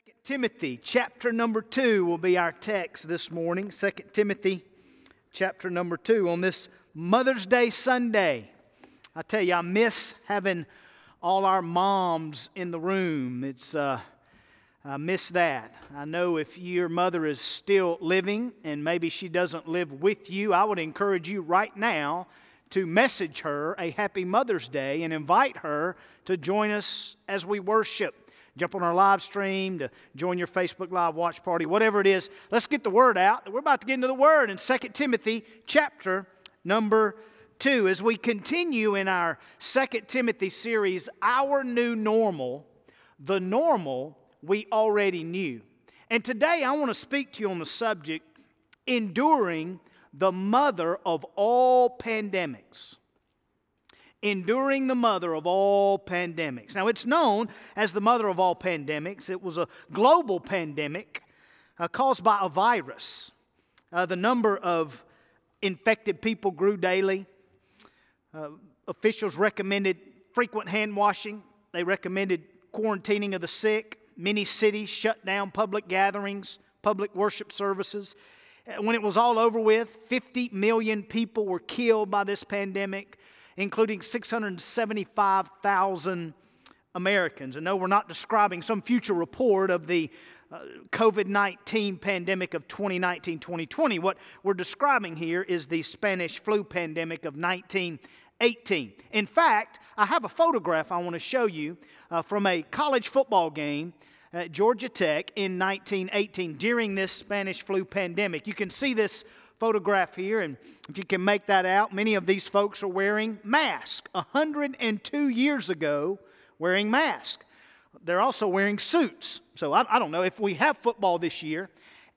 Second Timothy chapter number 2 will be our text this morning. Second Timothy chapter number 2 on this Mother's Day Sunday. I tell you, I miss having all our moms in the room. It's uh, I miss that. I know if your mother is still living and maybe she doesn't live with you, I would encourage you right now to message her a happy Mother's Day and invite her to join us as we worship jump on our live stream, to join your Facebook Live watch party, whatever it is. Let's get the word out. We're about to get into the word in 2 Timothy chapter number 2 as we continue in our 2 Timothy series, Our New Normal, the normal we already knew. And today I want to speak to you on the subject enduring the mother of all pandemics enduring the mother of all pandemics. Now, it's known as the mother of all pandemics. It was a global pandemic uh, caused by a virus. Uh, the number of infected people grew daily. Uh, officials recommended frequent hand washing, they recommended quarantining of the sick. Many cities shut down public gatherings, public worship services. Uh, when it was all over with, 50 million people were killed by this pandemic including 675,000 Americans. And no, we're not describing some future report of the uh, COVID 19 pandemic of 2019 2020. What we're describing here is the Spanish flu pandemic of 1918. In fact, I have a photograph I want to show you uh, from a college football game at Georgia Tech in 1918 during this Spanish flu pandemic. You can see this photograph here, and if you can make that out, many of these folks are wearing masks. 102 years ago, wearing masks. They're also wearing suits. So I, I don't know if we have football this year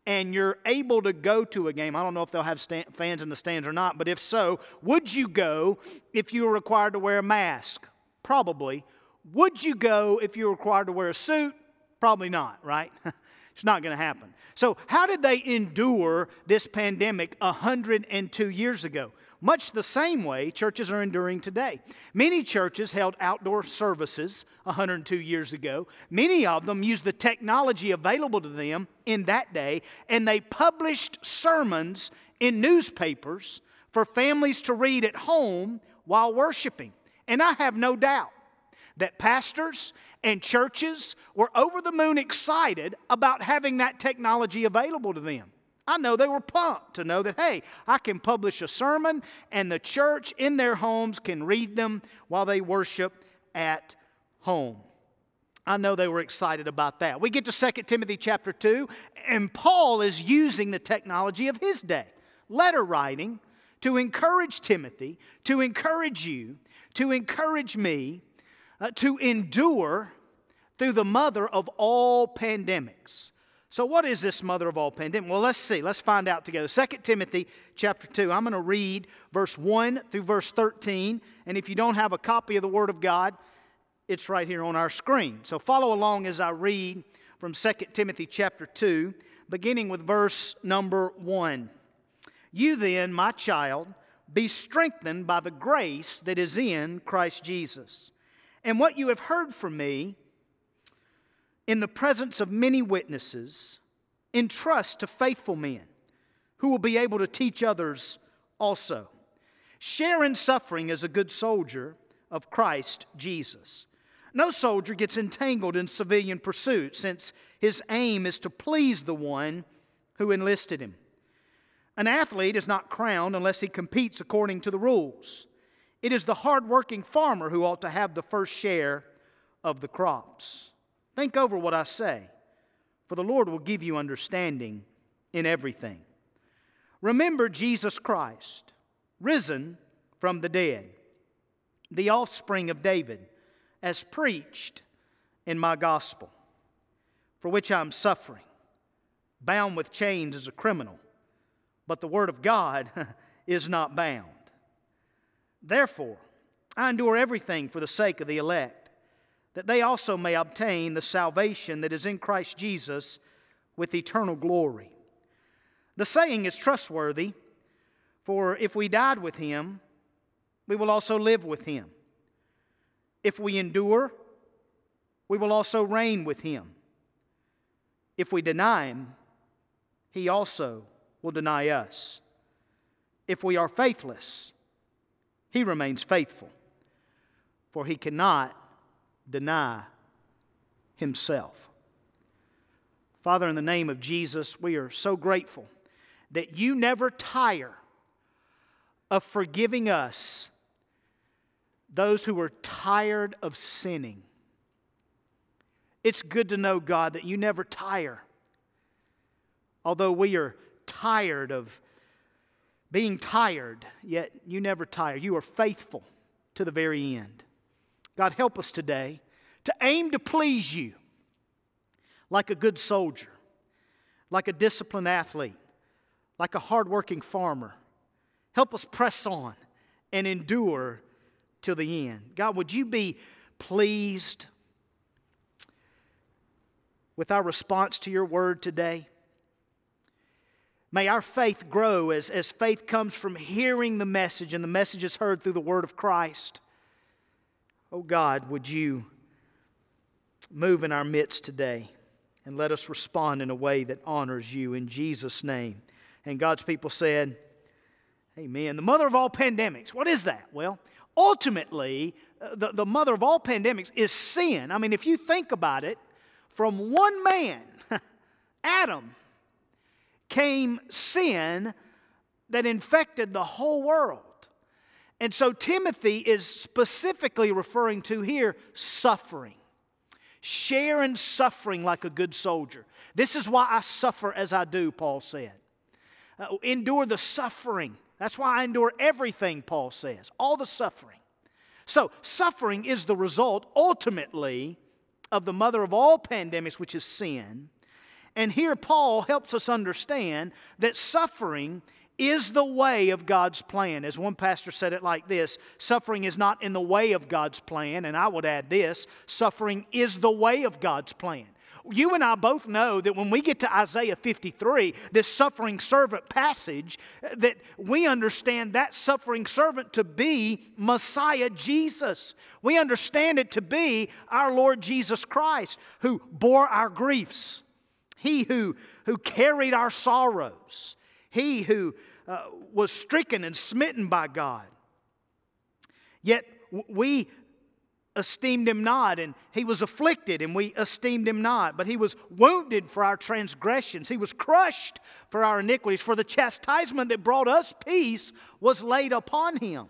and you're able to go to a game. I don't know if they'll have stand, fans in the stands or not, but if so, would you go if you were required to wear a mask? Probably. Would you go if you were required to wear a suit? Probably not, right? It's not going to happen. So, how did they endure this pandemic 102 years ago? Much the same way churches are enduring today. Many churches held outdoor services 102 years ago. Many of them used the technology available to them in that day, and they published sermons in newspapers for families to read at home while worshiping. And I have no doubt that pastors and churches were over the moon excited about having that technology available to them. I know they were pumped to know that, hey, I can publish a sermon and the church in their homes can read them while they worship at home. I know they were excited about that. We get to 2 Timothy chapter 2, and Paul is using the technology of his day, letter writing, to encourage Timothy, to encourage you, to encourage me uh, to endure through the mother of all pandemics. So, what is this mother of all pandemics? Well, let's see. Let's find out together. 2 Timothy chapter 2. I'm going to read verse 1 through verse 13. And if you don't have a copy of the Word of God, it's right here on our screen. So, follow along as I read from 2 Timothy chapter 2, beginning with verse number 1. You then, my child, be strengthened by the grace that is in Christ Jesus. And what you have heard from me in the presence of many witnesses, entrust to faithful men who will be able to teach others also. Share in suffering as a good soldier of Christ Jesus. No soldier gets entangled in civilian pursuit, since his aim is to please the one who enlisted him. An athlete is not crowned unless he competes according to the rules. It is the hardworking farmer who ought to have the first share of the crops. Think over what I say, for the Lord will give you understanding in everything. Remember Jesus Christ, risen from the dead, the offspring of David, as preached in my gospel, for which I am suffering, bound with chains as a criminal. But the Word of God is not bound. Therefore, I endure everything for the sake of the elect, that they also may obtain the salvation that is in Christ Jesus with eternal glory. The saying is trustworthy, for if we died with him, we will also live with him. If we endure, we will also reign with him. If we deny him, he also will deny us. If we are faithless, he remains faithful, for he cannot deny himself. Father, in the name of Jesus, we are so grateful that you never tire of forgiving us, those who are tired of sinning. It's good to know, God, that you never tire. Although we are tired of being tired, yet you never tire. You are faithful to the very end. God, help us today to aim to please you like a good soldier, like a disciplined athlete, like a hardworking farmer. Help us press on and endure till the end. God, would you be pleased with our response to your word today? May our faith grow as, as faith comes from hearing the message and the message is heard through the word of Christ. Oh God, would you move in our midst today and let us respond in a way that honors you in Jesus' name. And God's people said, Amen. The mother of all pandemics. What is that? Well, ultimately, uh, the, the mother of all pandemics is sin. I mean, if you think about it, from one man, Adam, came sin that infected the whole world. And so Timothy is specifically referring to here suffering. Share in suffering like a good soldier. This is why I suffer as I do, Paul said. Uh, endure the suffering. that's why I endure everything, Paul says, all the suffering. So, suffering is the result, ultimately, of the mother of all pandemics, which is sin. And here, Paul helps us understand that suffering is the way of God's plan. As one pastor said it like this suffering is not in the way of God's plan. And I would add this suffering is the way of God's plan. You and I both know that when we get to Isaiah 53, this suffering servant passage, that we understand that suffering servant to be Messiah Jesus. We understand it to be our Lord Jesus Christ, who bore our griefs, He who, who carried our sorrows, He who uh, was stricken and smitten by God. Yet we esteemed him not, and he was afflicted, and we esteemed him not. But he was wounded for our transgressions, he was crushed for our iniquities. For the chastisement that brought us peace was laid upon him.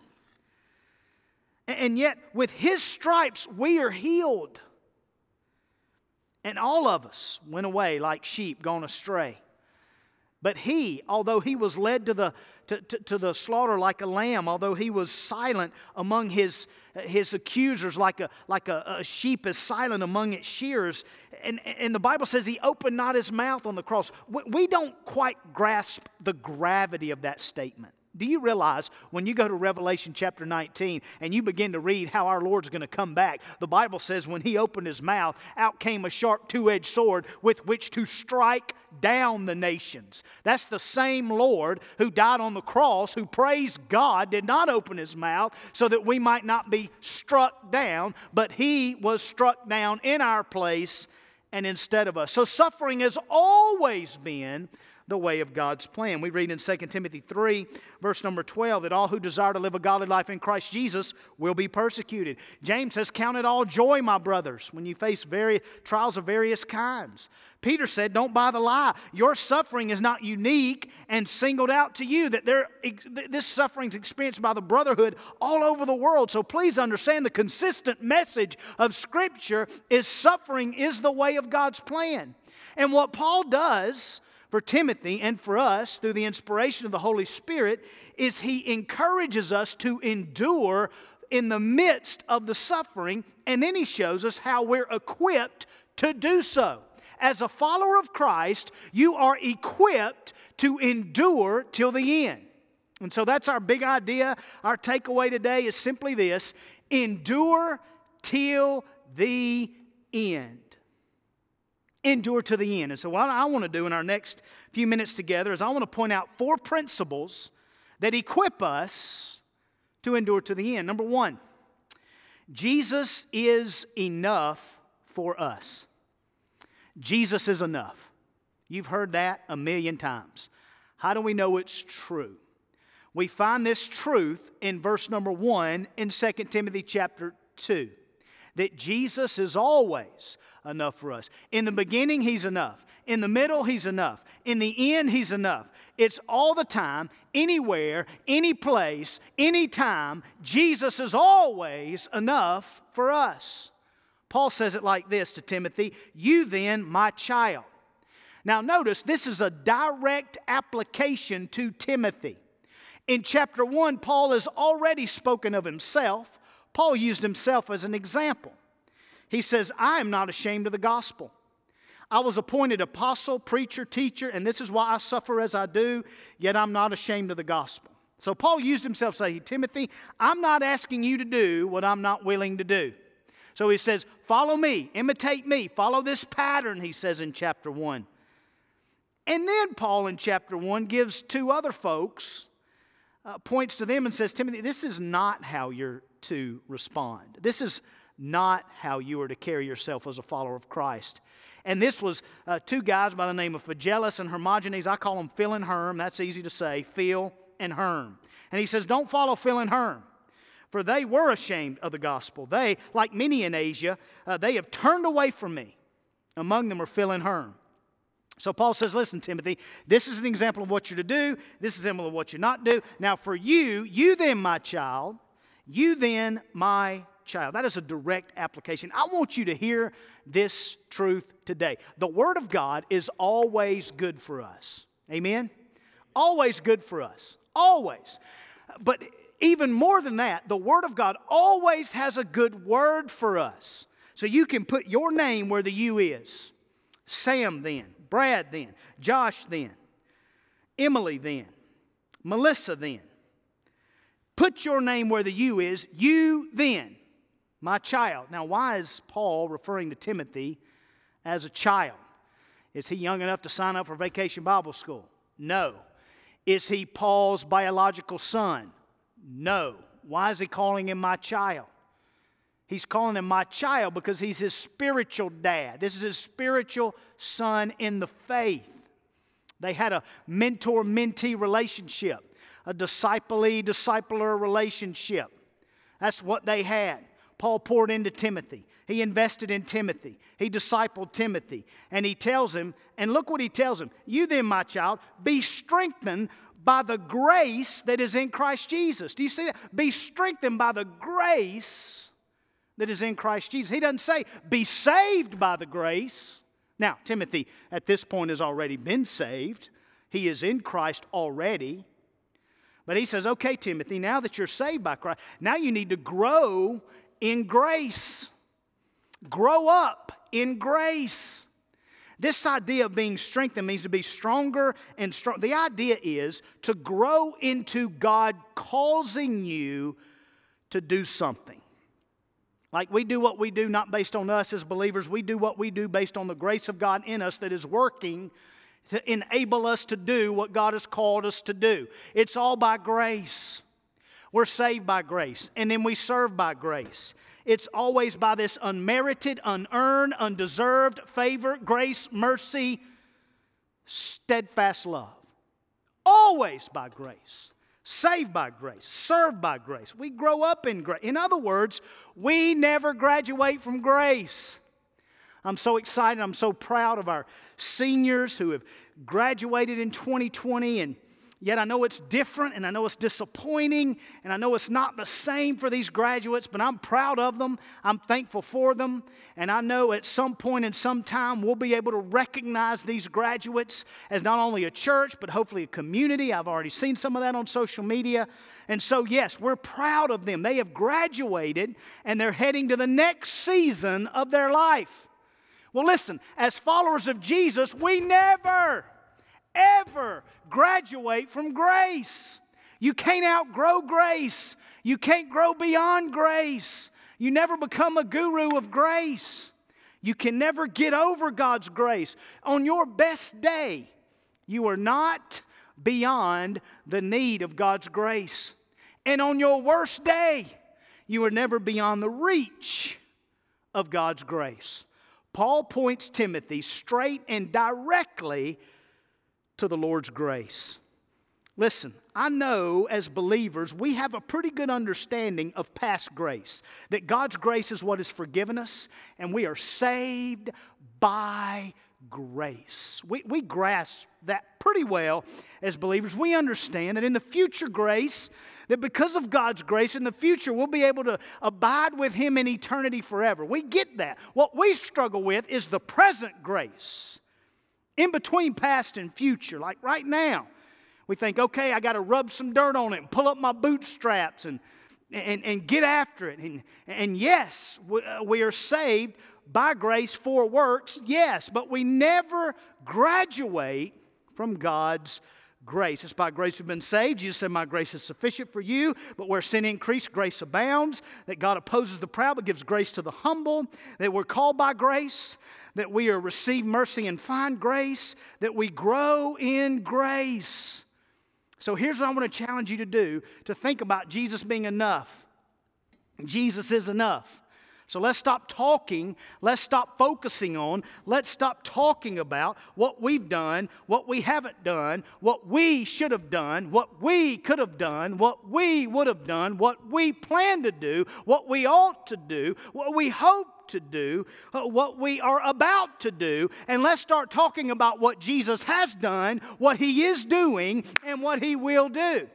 And yet, with his stripes, we are healed. And all of us went away like sheep gone astray. But he, although he was led to the, to, to, to, the slaughter like a lamb, although he was silent among his, his accusers like, a, like a, a sheep is silent among its shears, and, and the Bible says he opened not his mouth on the cross. We, we don't quite grasp the gravity of that statement. Do you realize when you go to Revelation chapter 19 and you begin to read how our Lord's going to come back, the Bible says when he opened his mouth, out came a sharp two edged sword with which to strike down the nations. That's the same Lord who died on the cross, who praised God, did not open his mouth so that we might not be struck down, but he was struck down in our place and instead of us. So suffering has always been the way of God's plan. We read in 2 Timothy 3, verse number 12, that all who desire to live a godly life in Christ Jesus will be persecuted. James says, Count it all joy, my brothers, when you face various trials of various kinds. Peter said, Don't buy the lie. Your suffering is not unique and singled out to you, that there, this suffering is experienced by the brotherhood all over the world. So please understand the consistent message of Scripture is suffering is the way of God's plan. And what Paul does for Timothy and for us through the inspiration of the Holy Spirit is he encourages us to endure in the midst of the suffering, and then he shows us how we're equipped to do so. As a follower of Christ, you are equipped to endure till the end. And so that's our big idea. Our takeaway today is simply this endure till the end endure to the end. And so, what I want to do in our next few minutes together is I want to point out four principles that equip us to endure to the end. Number one, Jesus is enough for us. Jesus is enough. You've heard that a million times. How do we know it's true? We find this truth in verse number 1 in 2 Timothy chapter 2 that Jesus is always enough for us. In the beginning, He's enough. In the middle, He's enough. In the end, He's enough. It's all the time, anywhere, any place, anytime. Jesus is always enough for us. Paul says it like this to Timothy You then, my child. Now, notice this is a direct application to Timothy. In chapter 1, Paul has already spoken of himself. Paul used himself as an example. He says, I am not ashamed of the gospel. I was appointed apostle, preacher, teacher, and this is why I suffer as I do, yet I'm not ashamed of the gospel. So Paul used himself say, Timothy, I'm not asking you to do what I'm not willing to do. So he says, Follow me, imitate me, follow this pattern, he says in chapter 1. And then Paul in chapter 1 gives two other folks, uh, points to them and says, Timothy, this is not how you're to respond. This is not how you are to carry yourself as a follower of Christ. And this was uh, two guys by the name of Phygellus and Hermogenes. I call them Phil and Herm. That's easy to say, Phil and Herm. And he says, Don't follow Phil and Herm for they were ashamed of the gospel. They, like many in Asia, uh, they have turned away from me. Among them are Phil and Herm. So Paul says, Listen, Timothy, this is an example of what you're to do. This is an example of what you're not do. Now, for you, you then, my child, you then, my child. That is a direct application. I want you to hear this truth today. The Word of God is always good for us. Amen? Always good for us. Always. But even more than that, the Word of God always has a good word for us. So you can put your name where the you is. Sam then, Brad then, Josh then, Emily then, Melissa then. Put your name where the you is, you then, my child. Now, why is Paul referring to Timothy as a child? Is he young enough to sign up for vacation Bible school? No. Is he Paul's biological son? No. Why is he calling him my child? He's calling him my child because he's his spiritual dad. This is his spiritual son in the faith. They had a mentor mentee relationship, a disciple discipler relationship. That's what they had. Paul poured into Timothy. He invested in Timothy. He discipled Timothy. And he tells him, and look what he tells him You then, my child, be strengthened by the grace that is in Christ Jesus. Do you see that? Be strengthened by the grace that is in Christ Jesus. He doesn't say, be saved by the grace. Now, Timothy at this point has already been saved, he is in Christ already. But he says, okay, Timothy, now that you're saved by Christ, now you need to grow in grace. Grow up in grace. This idea of being strengthened means to be stronger and strong. The idea is to grow into God causing you to do something. Like we do what we do not based on us as believers, we do what we do based on the grace of God in us that is working to enable us to do what God has called us to do. It's all by grace. We're saved by grace, and then we serve by grace. It's always by this unmerited, unearned, undeserved favor, grace, mercy, steadfast love. Always by grace. Saved by grace, served by grace. We grow up in grace. In other words, we never graduate from grace. I'm so excited. I'm so proud of our seniors who have graduated in 2020 and Yet I know it's different and I know it's disappointing and I know it's not the same for these graduates, but I'm proud of them. I'm thankful for them. And I know at some point in some time we'll be able to recognize these graduates as not only a church, but hopefully a community. I've already seen some of that on social media. And so, yes, we're proud of them. They have graduated and they're heading to the next season of their life. Well, listen, as followers of Jesus, we never ever graduate from grace. You can't outgrow grace. You can't grow beyond grace. You never become a guru of grace. You can never get over God's grace. On your best day, you are not beyond the need of God's grace. And on your worst day, you are never beyond the reach of God's grace. Paul points Timothy straight and directly to the Lord's grace. Listen, I know as believers we have a pretty good understanding of past grace, that God's grace is what has forgiven us, and we are saved by grace. We, we grasp that pretty well as believers. We understand that in the future grace, that because of God's grace, in the future we'll be able to abide with Him in eternity forever. We get that. What we struggle with is the present grace, in between past and future, like right now. We think, okay, I got to rub some dirt on it and pull up my bootstraps and, and, and get after it. And, and yes, we, uh, we are saved by grace for works, yes, but we never graduate from God's grace. It's by grace we've been saved. Jesus said, My grace is sufficient for you. But where sin increased, grace abounds. That God opposes the proud, but gives grace to the humble. That we're called by grace. That we are receive mercy and find grace. That we grow in grace. So here's what I want to challenge you to do to think about Jesus being enough. Jesus is enough. So let's stop talking. Let's stop focusing on. Let's stop talking about what we've done, what we haven't done, what we should have done, what we could have done, what we would have done, what we plan to do, what we ought to do, what we hope to do, uh, what we are about to do, and let's start talking about what Jesus has done, what he is doing, and what he will do.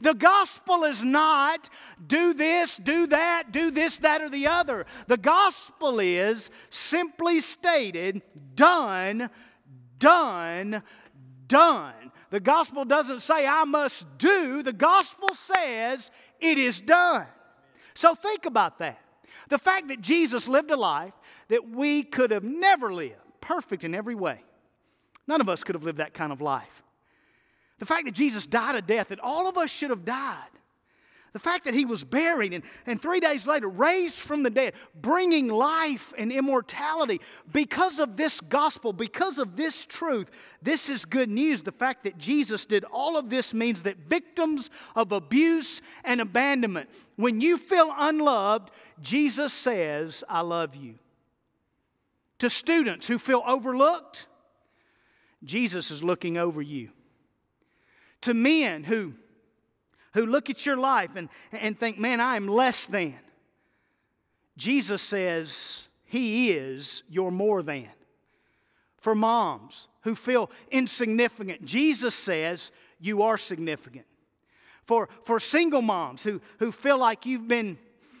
The gospel is not do this, do that, do this, that, or the other. The gospel is simply stated done, done, done. The gospel doesn't say I must do, the gospel says it is done. So think about that. The fact that Jesus lived a life that we could have never lived, perfect in every way. None of us could have lived that kind of life. The fact that Jesus died a death that all of us should have died. The fact that he was buried and, and three days later raised from the dead, bringing life and immortality. Because of this gospel, because of this truth, this is good news. The fact that Jesus did all of this means that victims of abuse and abandonment, when you feel unloved, Jesus says, I love you. To students who feel overlooked, Jesus is looking over you. To men who who look at your life and, and think, man, I am less than. Jesus says, He is your more than. For moms who feel insignificant, Jesus says, You are significant. For, for single moms who, who feel like you've been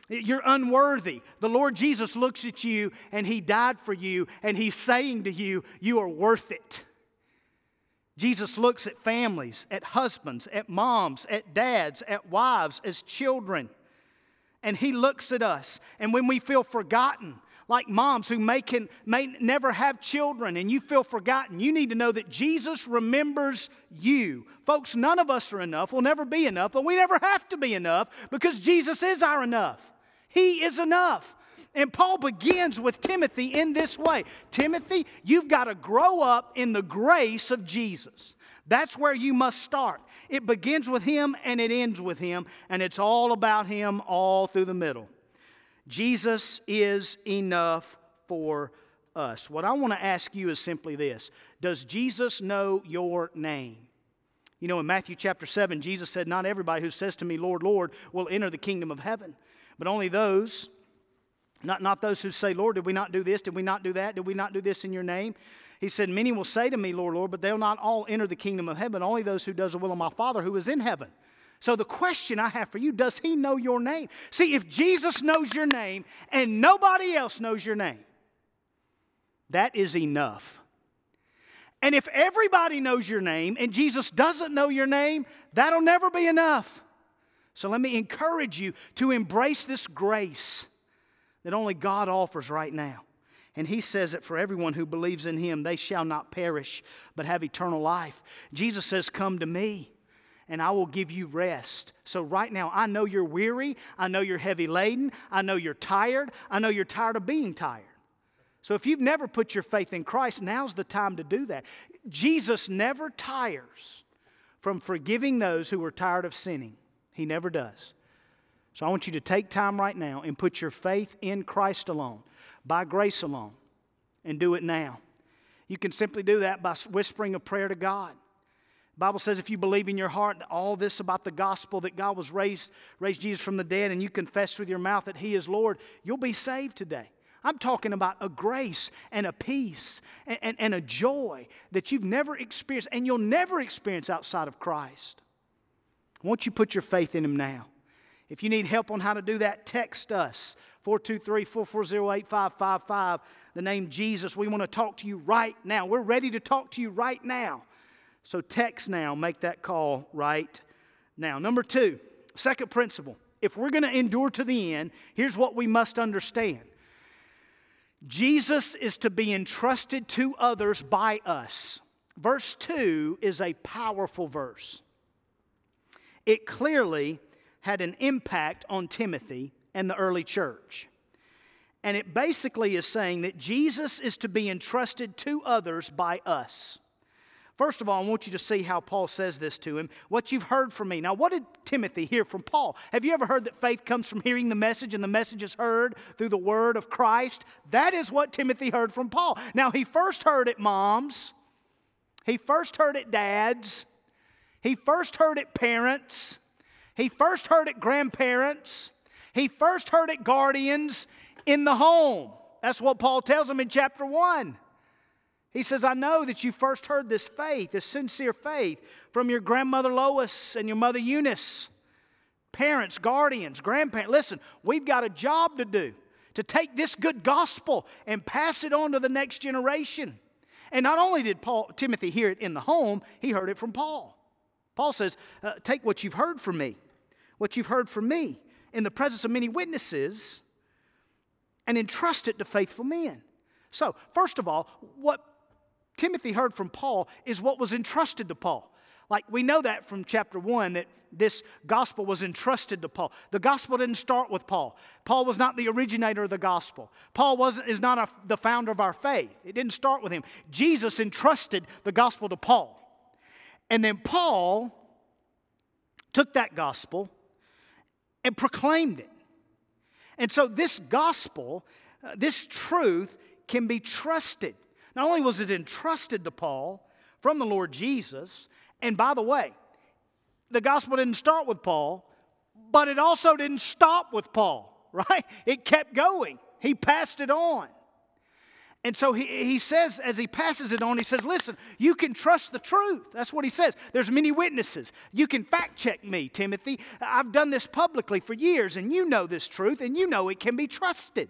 you're unworthy. The Lord Jesus looks at you and He died for you, and He's saying to you, You are worth it. Jesus looks at families, at husbands, at moms, at dads, at wives, as children. And he looks at us. And when we feel forgotten, like moms who may, can, may never have children and you feel forgotten, you need to know that Jesus remembers you. Folks, none of us are enough. We'll never be enough, but we never have to be enough because Jesus is our enough. He is enough. And Paul begins with Timothy in this way Timothy, you've got to grow up in the grace of Jesus. That's where you must start. It begins with Him and it ends with Him, and it's all about Him all through the middle. Jesus is enough for us. What I want to ask you is simply this Does Jesus know your name? You know, in Matthew chapter 7, Jesus said, Not everybody who says to me, Lord, Lord, will enter the kingdom of heaven, but only those not, not those who say, Lord, did we not do this? Did we not do that? Did we not do this in your name? He said, Many will say to me, Lord, Lord, but they'll not all enter the kingdom of heaven, only those who does the will of my Father who is in heaven. So the question I have for you, does he know your name? See, if Jesus knows your name and nobody else knows your name, that is enough. And if everybody knows your name and Jesus doesn't know your name, that'll never be enough. So let me encourage you to embrace this grace that only God offers right now. And he says that for everyone who believes in him, they shall not perish, but have eternal life. Jesus says, Come to me, and I will give you rest. So, right now, I know you're weary. I know you're heavy laden. I know you're tired. I know you're tired of being tired. So, if you've never put your faith in Christ, now's the time to do that. Jesus never tires from forgiving those who are tired of sinning, He never does. So I want you to take time right now and put your faith in Christ alone, by grace alone, and do it now. You can simply do that by whispering a prayer to God. The Bible says if you believe in your heart all this about the gospel that God was raised, raised Jesus from the dead, and you confess with your mouth that He is Lord, you'll be saved today. I'm talking about a grace and a peace and, and, and, a joy that you've never experienced and you'll never experience outside of Christ. Won't you put your faith in Him now? If you need help on how to do that, text us 423 440 8555. The name Jesus. We want to talk to you right now. We're ready to talk to you right now. So text now, make that call right now. Number two, second principle. If we're going to endure to the end, here's what we must understand Jesus is to be entrusted to others by us. Verse 2 is a powerful verse. It clearly had an impact on Timothy and the early church. And it basically is saying that Jesus is to be entrusted to others by us. First of all, I want you to see how Paul says this to him. What you've heard from me. Now, what did Timothy hear from Paul? Have you ever heard that faith comes from hearing the message and the message is heard through the word of Christ? That is what Timothy heard from Paul. Now, he first heard it, moms. He first heard it, dads. He first heard it, parents. He first heard it, grandparents. He first heard it, guardians in the home. That's what Paul tells him in chapter 1. He says, I know that you first heard this faith, this sincere faith, from your grandmother Lois and your mother Eunice. Parents, guardians, grandparents. Listen, we've got a job to do to take this good gospel and pass it on to the next generation. And not only did Paul, Timothy hear it in the home, he heard it from Paul. Paul says, uh, Take what you've heard from me, what you've heard from me in the presence of many witnesses, and entrust it to faithful men. So, first of all, what Timothy heard from Paul is what was entrusted to Paul. Like we know that from chapter 1 that this gospel was entrusted to Paul. The gospel didn't start with Paul. Paul was not the originator of the gospel. Paul wasn't, is not a, the founder of our faith. It didn't start with him. Jesus entrusted the gospel to Paul. And then Paul took that gospel and proclaimed it. And so this gospel, uh, this truth, can be trusted. Not only was it entrusted to Paul from the Lord Jesus, and by the way, the gospel didn't start with Paul, but it also didn't stop with Paul, right? It kept going. He passed it on. And so he, he says, as he passes it on, he says, Listen, you can trust the truth. That's what he says. There's many witnesses. You can fact check me, Timothy. I've done this publicly for years, and you know this truth, and you know it can be trusted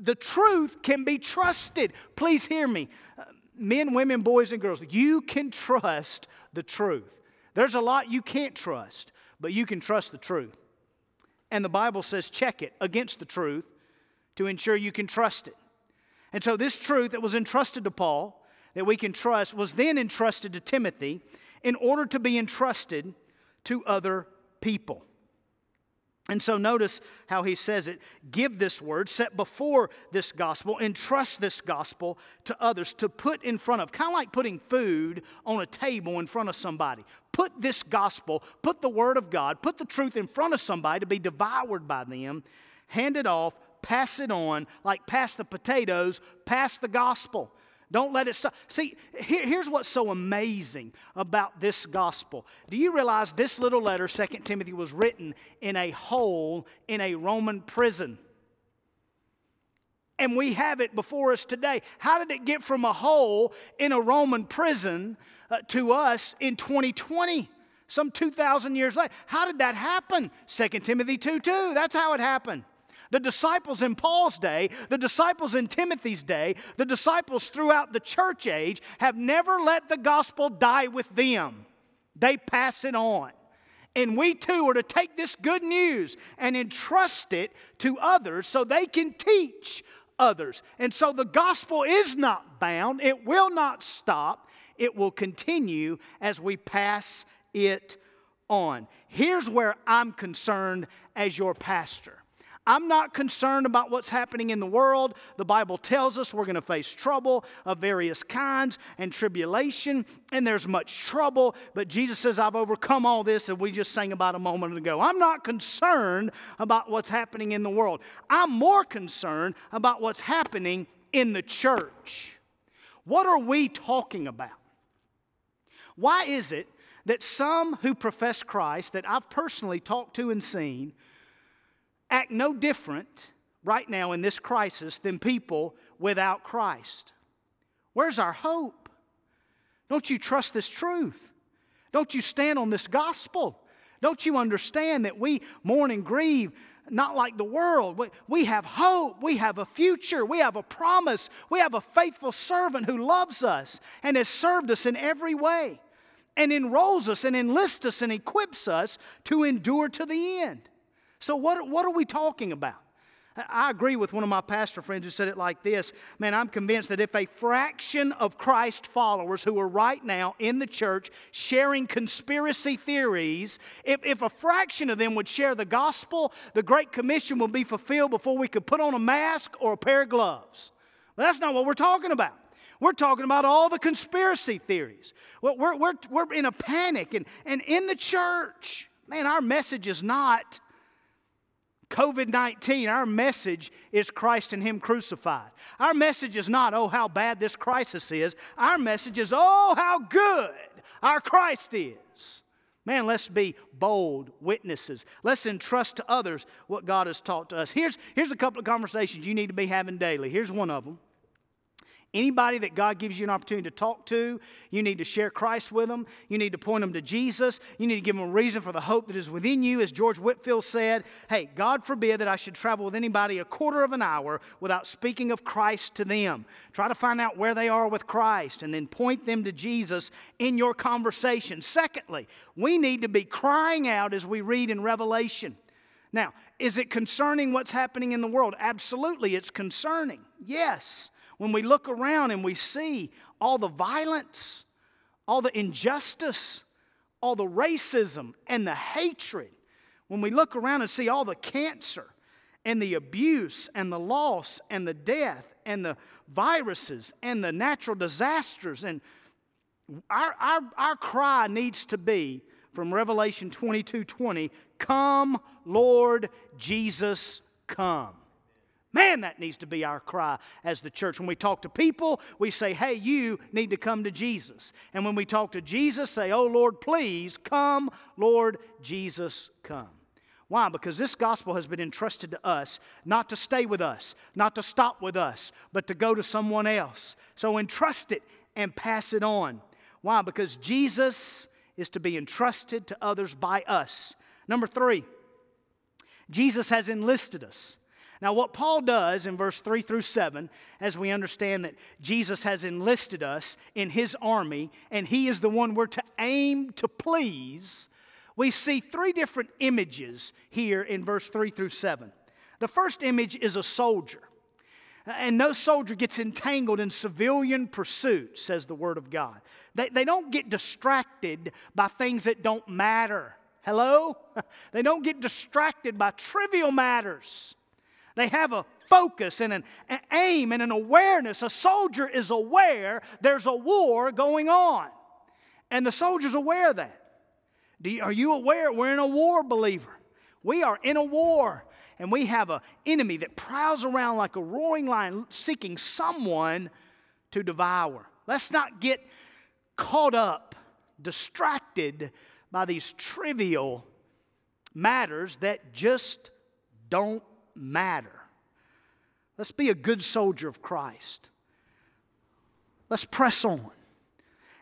the truth can be trusted. Please hear me. Uh, men, women, boys, and girls, you can trust the truth. There's a lot you can't trust, but you can trust the truth. And the Bible says check it against the truth to ensure you can trust it. And so, this truth that was entrusted to Paul, that we can trust, was then entrusted to Timothy in order to be entrusted to other people. And so notice how he says it give this word, set before this gospel, entrust this gospel to others to put in front of, kind of like putting food on a table in front of somebody. Put this gospel, put the word of God, put the truth in front of somebody to be devoured by them, hand it off, pass it on, like pass the potatoes, pass the gospel. Don't let it stop. See, here, here's what's so amazing about this gospel. Do you realize this little letter, 2 Timothy, was written in a hole in a Roman prison? And we have it before us today. How did it get from a hole in a Roman prison uh, to us in 2020? Some 2,000 years later. How did that happen? 2 Timothy 2 2. That's how it happened. The disciples in Paul's day, the disciples in Timothy's day, the disciples throughout the church age have never let the gospel die with them. They pass it on. And we too are to take this good news and entrust it to others so they can teach others. And so the gospel is not bound, it will not stop, it will continue as we pass it on. Here's where I'm concerned as your pastor. I'm not concerned about what's happening in the world. The Bible tells us we're going to face trouble of various kinds and tribulation, and there's much trouble. But Jesus says, I've overcome all this, and we just sang about a moment ago. I'm not concerned about what's happening in the world. I'm more concerned about what's happening in the church. What are we talking about? Why is it that some who profess Christ, that I've personally talked to and seen, act no different right now in this crisis than people without Christ? Where's our hope? Don't you trust this truth? Don't you stand on this gospel? Don't you understand that we mourn and grieve not like the world? We, have hope. We have a future. We have a promise. We have a faithful servant who loves us and has served us in every way and enrolls us and enlists us and equips us to endure to the end. So, what, what are we talking about? I agree with one of my pastor friends who said it like this Man, I'm convinced that if a fraction of Christ followers who are right now in the church sharing conspiracy theories, if, if a fraction of them would share the gospel, the Great Commission will be fulfilled before we could put on a mask or a pair of gloves. That's not what we're talking about. We're talking about all the conspiracy theories. We're, we're, we're in a panic. And, and in the church, man, our message is not COVID 19, our message is Christ and Him crucified. Our message is not, oh, how bad this crisis is. Our message is, oh, how good our Christ is. Man, let's be bold witnesses. Let's entrust to others what God has taught to us. Here's, here's a couple of conversations you need to be having daily. Here's one of them. Anybody that God gives you an opportunity to talk to, you need to share Christ with them. You need to point them to Jesus. You need to give them a reason for the hope that is within you. As George Whitefield said, hey, God forbid that I should travel with anybody a quarter of an hour without speaking of Christ to them. Try to find out where they are with Christ and then point them to Jesus in your conversation. Secondly, we need to be crying out as we read in Revelation. Now, is it concerning what's happening in the world? Absolutely, it's concerning. Yes. When we look around and we see all the violence, all the injustice, all the racism and the hatred, when we look around and see all the cancer and the abuse and the loss and the death and the viruses and the natural disasters, and our, our, our cry needs to be from Revelation 22 20, Come, Lord Jesus, come. Man, that needs to be our cry as the church. When we talk to people, we say, hey, you need to come to Jesus. And when we talk to Jesus, say, oh, Lord, please come, Lord Jesus, come. Why? Because this gospel has been entrusted to us, not to stay with us, not to stop with us, but to go to someone else. So entrust it and pass it on. Why? Because Jesus is to be entrusted to others by us. Number three, Jesus has enlisted us. Now, what Paul does in verse 3 through 7, as we understand that Jesus has enlisted us in his army and he is the one we're to aim to please, we see three different images here in verse 3 through 7. The first image is a soldier. And no soldier gets entangled in civilian pursuit, says the Word of God. They, they don't get distracted by things that don't matter. Hello? They don't get distracted by trivial matters. They have a focus and an, aim and an awareness. A soldier is aware there's a war going on. And the soldier's aware of that. You, are you aware we're in a war, believer? We are in a war, and we have an enemy that prowls around like a roaring lion seeking someone to devour. Let's not get caught up, distracted by these trivial matters that just don't matter. Let's be a good soldier of Christ. Let's press on.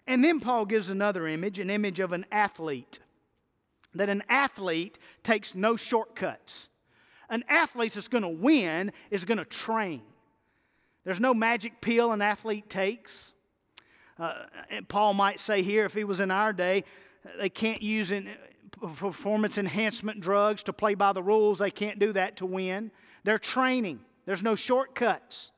And then Paul gives another image, an image of an athlete. That an athlete takes no shortcuts. An athlete that's going to win is going to train. There's no magic pill an athlete takes. Uh, and Paul might say here, if he was in our day, they can't use an, performance enhancement drugs to play by the rules. They can't do that to win. They're training, there's no shortcuts.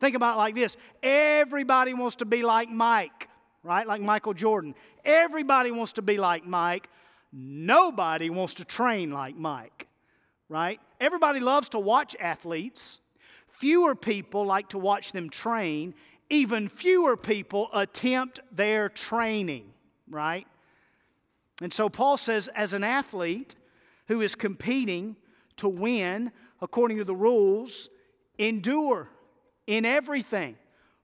Think about it like this everybody wants to be like Mike, right? Like Michael Jordan. Everybody wants to be like Mike. Nobody wants to train like Mike, right? Everybody loves to watch athletes. Fewer people like to watch them train. Even fewer people attempt their training, right? And so Paul says, as an athlete who is competing to win according to the rules, endure in everything.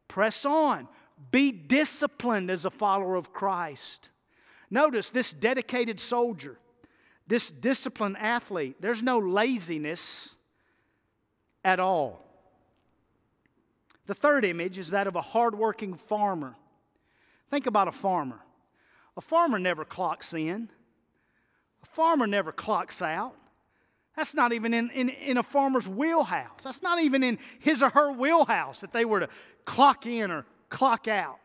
Press on. Be disciplined as a follower of Christ. Notice this dedicated soldier, this disciplined athlete, there's no laziness at all. The third image is that of a hardworking farmer. Think about a farmer. A farmer never clocks in, a farmer never clocks out. That's not even in, in, in a farmer's wheelhouse. That's not even in his or her wheelhouse that they were to clock in or clock out.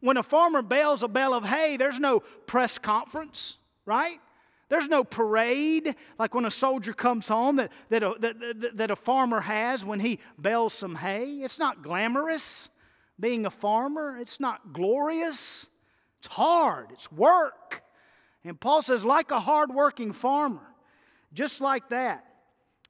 When a farmer bales a bale of hay, there's no press conference, right? There's no parade like when a soldier comes home that, that, a, that, that, a farmer has when he bales some hay. It's not glamorous being a farmer, it's not glorious. It's hard, it's work. And Paul says, like a hardworking farmer, just like that,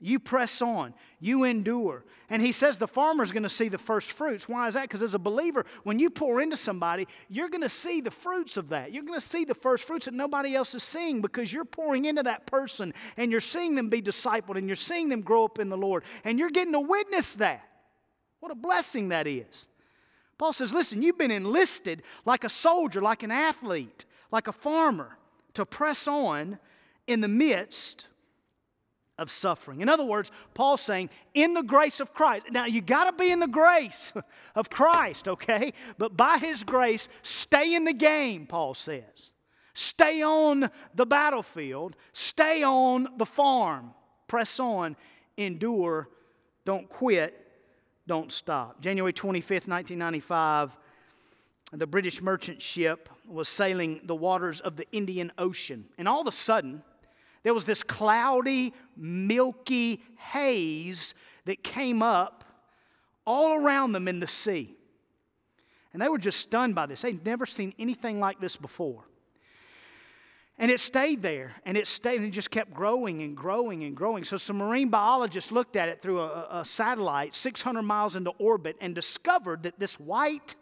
you press on, you endure. And he says the farmer's going to see the first fruits. Why is that? Because as a believer, when you pour into somebody, you're going to see the fruits of that. You're going to see the first fruits that nobody else is seeing because you're pouring into that person and you're seeing them be discipled and you're seeing them grow up in the Lord and you're getting to witness that. What a blessing that is. Paul says, listen, you've been enlisted like a soldier, like an athlete, like a farmer to press on in the midst of suffering. In other words, Paul's saying, in the grace of Christ. Now, you got to be in the grace of Christ, okay? But by his grace, stay in the game, Paul says. Stay on the battlefield, stay on the farm, press on, endure, don't quit, don't stop. January 25th, 1995, the British merchant ship was sailing the waters of the Indian Ocean, and all of a sudden, there was this cloudy, milky haze that came up all around them in the sea. And they were just stunned by this. They'd never seen anything like this before. And it stayed there, and it stayed, and just kept growing and growing and growing. So some marine biologists looked at it through a, a satellite 600 miles into orbit and discovered that this white,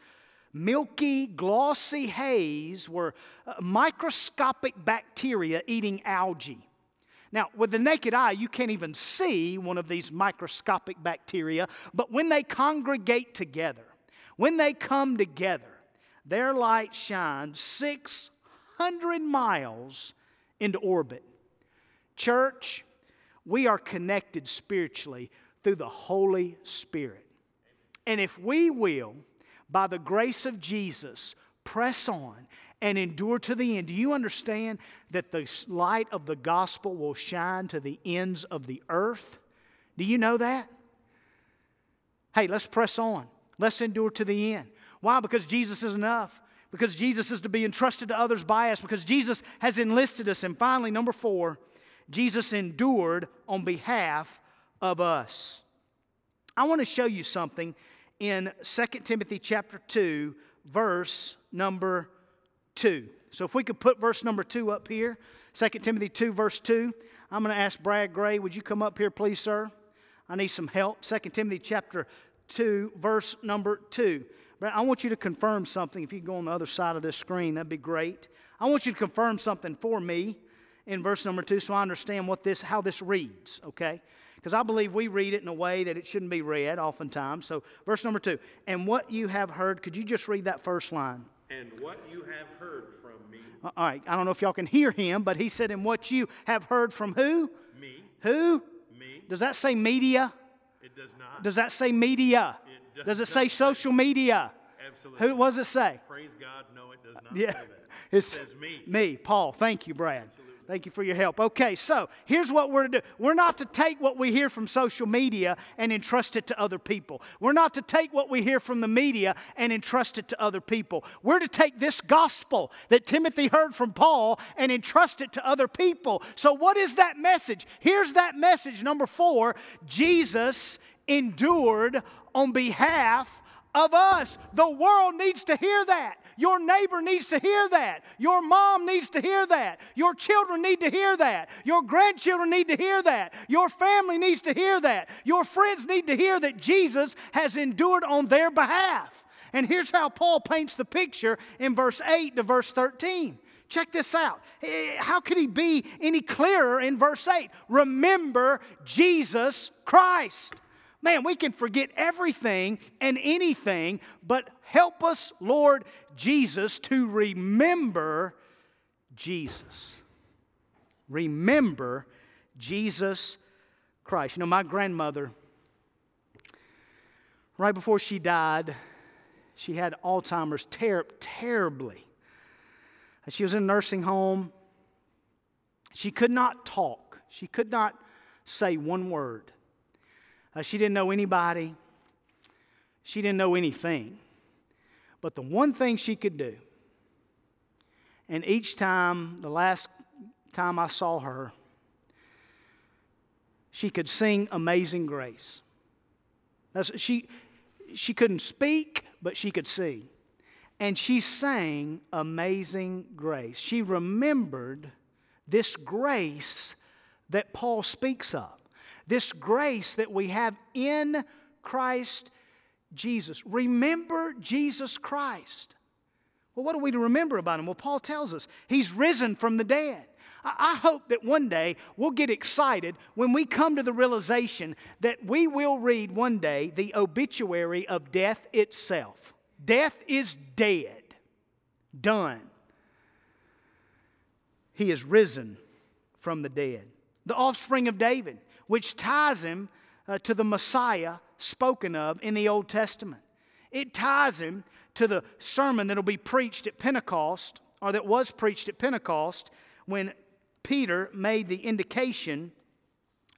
milky, glossy haze were uh, microscopic bacteria eating algae. Now, with the naked eye, you can't even see one of these microscopic bacteria, but when they congregate together, when they come together, their light shines 600 miles into orbit. Church, we are connected spiritually through the Holy Spirit. And if we will, by the grace of Jesus, press on and endure to the end. Do you understand that the light of the gospel will shine to the ends of the earth? Do you know that? Hey, let's press on. Let's endure to the end. Why? Because Jesus is enough. Because Jesus is to be entrusted to others by us. Because Jesus has enlisted us. And finally, number four, Jesus endured on behalf of us. I want to show you something in 2 Timothy chapter 2, verse number 2. So if we could put verse number 2 up here, 2 Timothy 2, verse 2. I'm going to ask Brad Gray, would you come up here, please, sir? I need some help. 2 Timothy chapter 2, verse number 2. Brad, I want you to confirm something. If you go on the other side of this screen, that'd be great. I want you to confirm something for me in verse number 2 so I understand what this, how this reads, okay? Because I believe we read it in a way that it shouldn't be read oftentimes. So, verse number 2. And what you have heard, could you just read that first line? and what you have heard from me. Uh, all right, I don't know if y'all can hear him, but he said, "And what you have heard from who? Me. Who? Me. Does that say media? It does not. Does that say media? Does does it say social media? Absolutely. Who? Does it say? Praise God. No, it does not Yeah, say that. it says me. Me, Paul. Thank you, Brad. Thank you for your help. Okay, so here's what we're to do. We're not to take what we hear from social media and entrust it to other people. We're not to take what we hear from the media and entrust it to other people. We're to take this gospel that Timothy heard from Paul and entrust it to other people. So, what is that message? Here's that message. Number four Jesus endured on behalf of us. The world needs to hear that. Your neighbor needs to hear that. Your mom needs to hear that. Your children need to hear that. Your grandchildren need to hear that. Your family needs to hear that. Your friends need to hear that Jesus has endured on their behalf. And here's how Paul paints the picture in verse 8 to verse 13. Check this out. Eh, how could he be any clearer in verse 8? Remember Jesus Christ. Man, we can forget everything and anything, but help us, Lord Jesus, to remember Jesus. Remember Jesus Christ. You know, my grandmother, right before she died, she had Alzheimer's ter- terribly. She was in a nursing home. She could not talk, she could not say one word. Uh, she didn't know anybody, she didn't know anything. But the one thing she could do, and each time, the last time I saw her, she could sing Amazing Grace. That's, she, she couldn't speak, but she could sing. And she sang Amazing Grace. She remembered this grace that Paul speaks of, this grace that we have in Christ Jesus. Remember Jesus Christ. Well, what are we to remember about him? Well, Paul tells us he's risen from the dead. I hope that one day we'll get excited when we come to the realization that we will read one day the obituary of death itself. Death is dead, done. He is risen from the dead. The offspring of David, which ties him uh, to the Messiah spoken of in the Old Testament. It ties him to the sermon that will be preached at Pentecost, or that was preached at Pentecost, when Peter made the indication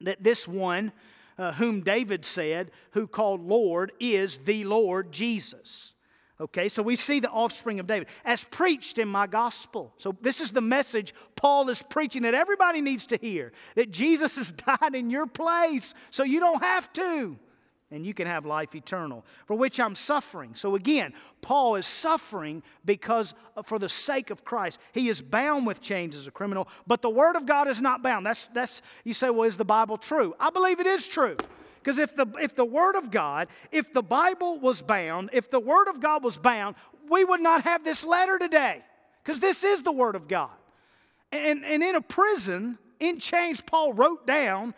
that this one, uh, whom David said, who called Lord, is the Lord Jesus. Okay, so we see the offspring of David as preached in my gospel. So, this is the message Paul is preaching that everybody needs to hear that Jesus has died in your place, so you don't have to and you can have life eternal, for which I'm suffering. So again, Paul is suffering because uh, for the sake of Christ. He is bound with chains as a criminal, but the word of God is not bound. That's that's you say, well, is the Bible true? I believe it is true. Because if the if the word of God, if the Bible was bound, if the word of God was bound, we would not have this letter today. Because this is the word of God. And, and in a prison, in chains, Paul wrote down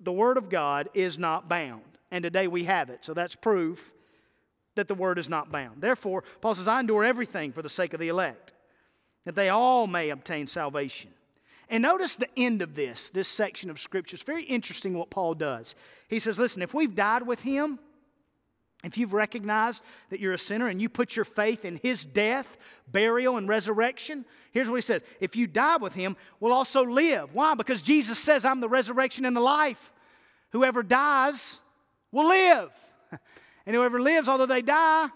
the word of God is not bound and today we have it. So that's proof that the word is not bound. Therefore, Paul says, I endure everything for the sake of the elect, that they all may obtain salvation. And notice the end of this, this section of Scripture. It's very interesting what Paul does. He says, Listen, if we've died with him, if you've recognized that you're a sinner and you put your faith in his death, burial, and resurrection, here's what he says If you die with him, we'll also live. Why? Because Jesus says, I'm the resurrection and the life. Whoever dies will live. And whoever lives, although they die,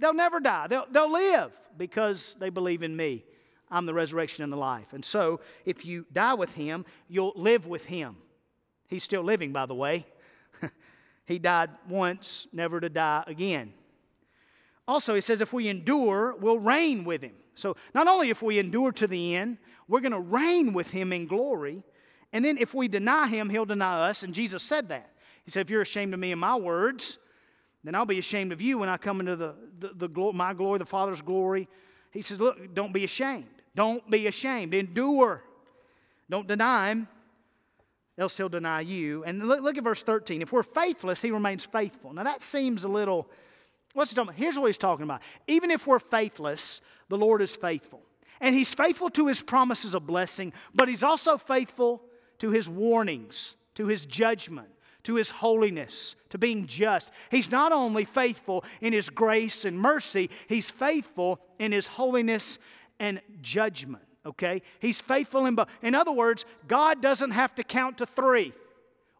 they'll never die. They'll, they'll live because they believe in me. I'm the resurrection and the life. And so, if you die with him, you'll live with him. He's still living, by the way. he died once, never to die again. Also, he says, if we endure, we'll reign with him. So, not only if we endure to the end, we're going to reign with him in glory. And then, if we deny him, he'll deny us. And Jesus said that. He said, If you're ashamed of me and my words, then I'll be ashamed of you when I come into the, the, the my glory, the Father's glory. He says, Look, don't be ashamed. Don't be ashamed. Endure. Don't deny him, else he'll deny you. And look, look at verse 13. If we're faithless, he remains faithful. Now that seems a little, what's he talking about? Here's what he's talking about. Even if we're faithless, the Lord is faithful. And he's faithful to his promises of blessing, but he's also faithful to his warnings, to his judgment, to his holiness, to being just. He's not only faithful in his grace and mercy, he's faithful in his holiness and judgment. Okay? He's faithful in both. In other words, God doesn't have to count to three.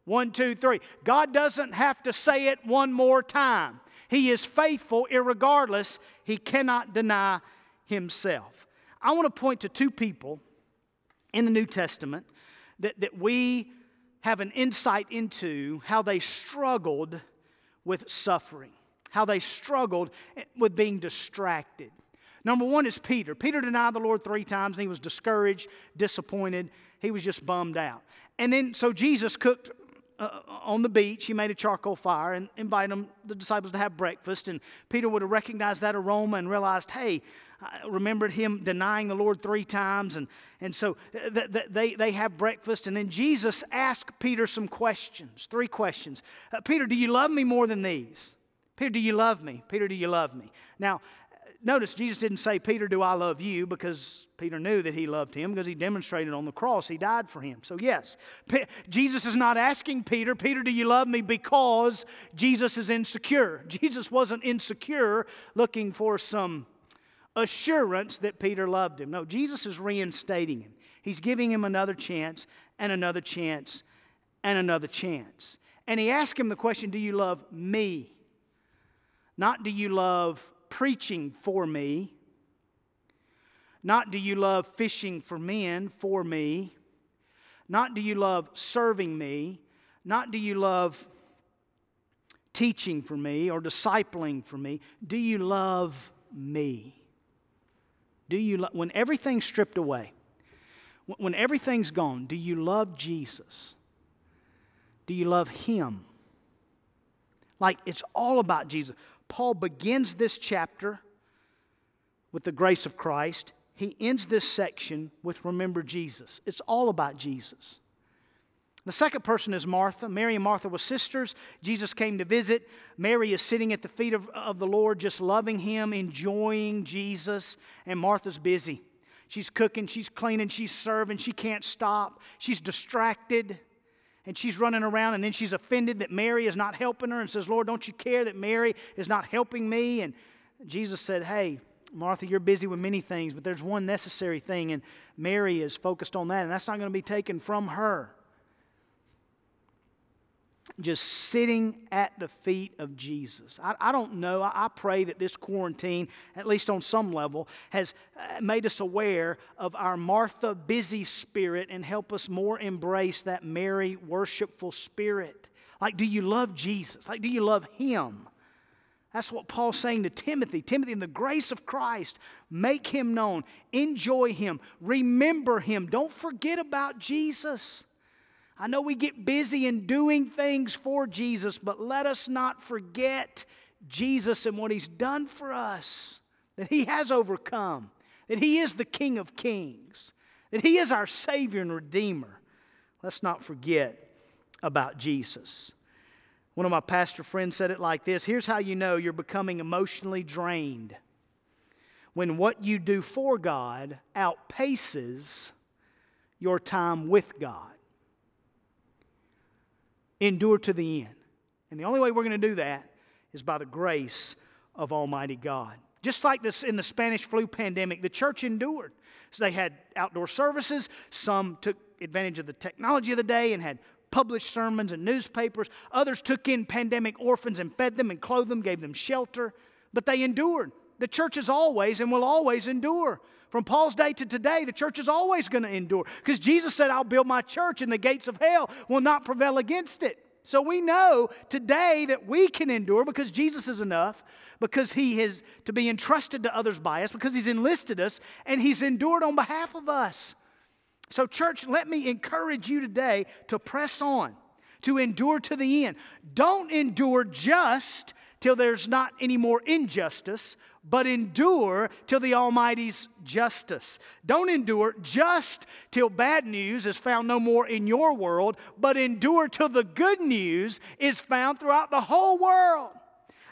One, two, three. God doesn't have to say it one more time. He is faithful irregardless. He cannot deny himself. I want to point to two people in the New Testament that, that we have an insight into how they struggled with suffering, how they struggled with being distracted. Number one is Peter. Peter denied the Lord three times and he was discouraged, disappointed. He was just bummed out. And then, so Jesus cooked uh, on the beach. He made a charcoal fire and invited them, the disciples to have breakfast. And Peter would have recognized that aroma and realized, hey, I remembered him denying the Lord three times. And, and so th- th- they, they have breakfast. And then Jesus asked Peter some questions three questions. Uh, Peter, do you love me more than these? Peter, do you love me? Peter, do you love me? Now, notice Jesus didn't say, Peter, do I love you? Because Peter knew that he loved him because he demonstrated on the cross. He died for him. So, yes, Jesus is not asking Peter, Peter, do you love me? Because Jesus is insecure. Jesus wasn't insecure looking for some assurance that Peter loved him. No, Jesus is reinstating him. He's giving him another chance and another chance and another chance. And he asked him the question Do you love me? Not do you love preaching for me. Not do you love fishing for men for me. Not do you love serving me. Not do you love teaching for me or discipling for me. Do you love me? Do you lo- when everything's stripped away, when everything's gone, do you love Jesus? Do you love Him? Like it's all about Jesus. Paul begins this chapter with the grace of Christ. He ends this section with remember Jesus. It's all about Jesus. The second person is Martha. Mary and Martha were sisters. Jesus came to visit. Mary is sitting at the feet of, of the Lord, just loving Him, enjoying Jesus. And Martha's busy. She's cooking, she's cleaning, she's serving, she can't stop. She's distracted and she's running around and then she's offended that Mary is not helping her and says, Lord, don't you care that Mary is not helping me? And Jesus said, Hey, Martha, you're busy with many things, but there's one necessary thing, and Mary is focused on that, and that's not going to be taken from her just sitting at the feet of Jesus. I, I don't know. I, I, pray that this quarantine, at least on some level, has uh, made us aware of our Martha busy spirit and help us more embrace that Mary worshipful spirit. Like, do you love Jesus? Like, do you love Him? That's what Paul's saying to Timothy. Timothy, in the grace of Christ, make Him known, enjoy Him, remember Him. Don't forget about Jesus. I know we get busy in doing things for Jesus, but let us not forget Jesus and what He's done for us, that He has overcome, that He is the King of Kings, that He is our Savior and Redeemer. Let's not forget about Jesus. One of my pastor friends said it like this Here's how you know you're becoming emotionally drained when what you do for God outpaces your time with God endure to the end. And the only way we're going to do that is by the grace of Almighty God. Just like this in the Spanish flu pandemic, the church endured. So they had outdoor services. Some took advantage of the technology of the day and had published sermons and newspapers. Others took in pandemic orphans and fed them and clothed them, gave them shelter. But they endured. The church is always and will always endure. From Paul's day to today, the church is always going to endure because Jesus said, I'll build my church and the gates of hell will not prevail against it. So we know today that we can endure because Jesus is enough, because He is to be entrusted to others by us, because He's enlisted us and He's endured on behalf of us. So, church, let me encourage you today to press on, to endure to the end. Don't endure just till there's not any more injustice, but endure till the Almighty's justice. Don't endure just till bad news is found no more in your world, but endure till the good news is found throughout the whole world.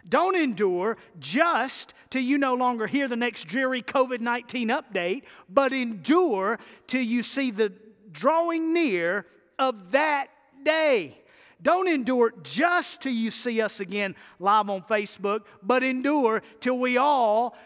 Don't endure just till you no longer hear the next dreary COVID 19 update, but endure till you see the drawing near of that day. Don't endure just till you see us again live on Facebook, but endure till we all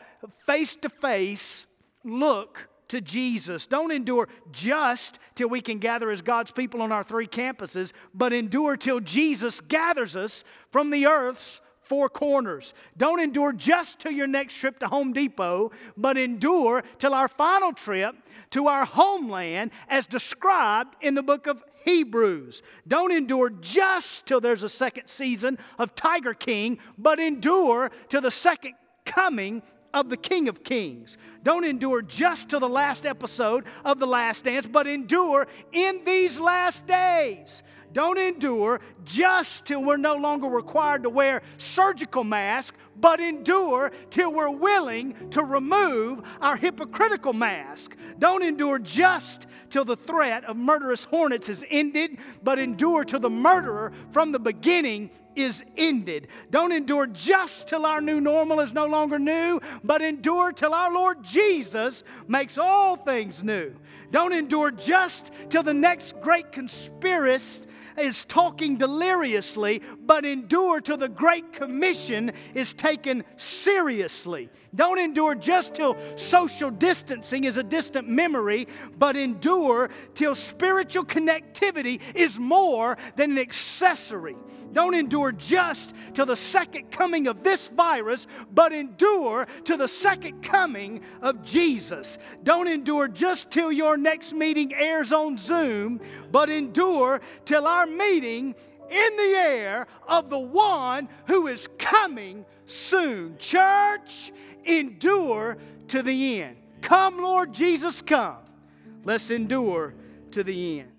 face to face look to Jesus. Don't endure just till we can gather as God's people on our three campuses, but endure till Jesus gathers us from the earth's four corners. Don't endure just to your next trip to Home Depot, but endure till our final trip to our homeland as described in the book of Hebrews. Don't endure just till there's a second season of Tiger King, but endure till the second coming of the King of Kings. Don't endure just till the last episode of The Last Dance, but endure in these last days. Don't endure just till we're no longer required to wear surgical masks, but endure till we're willing to remove our hypocritical mask. Don't endure just till the threat of murderous hornets is ended, but endure till the murderer from the beginning is ended. Don't endure just till our new normal is no longer new, but endure till our Lord Jesus makes all things new. Don't endure just till the next great conspiracist is talking deliriously, but endure till the Great Commission is taken seriously. Don't endure just till social distancing is a distant memory, but endure till spiritual connectivity is more than an accessory. Don't endure just till the second coming of this virus, but endure to the second coming of Jesus. Don't endure just till your next meeting airs on Zoom, but endure till our meeting in the air of the one who is coming soon. Church, endure to the end. Come, Lord Jesus, come. Let's endure to the end.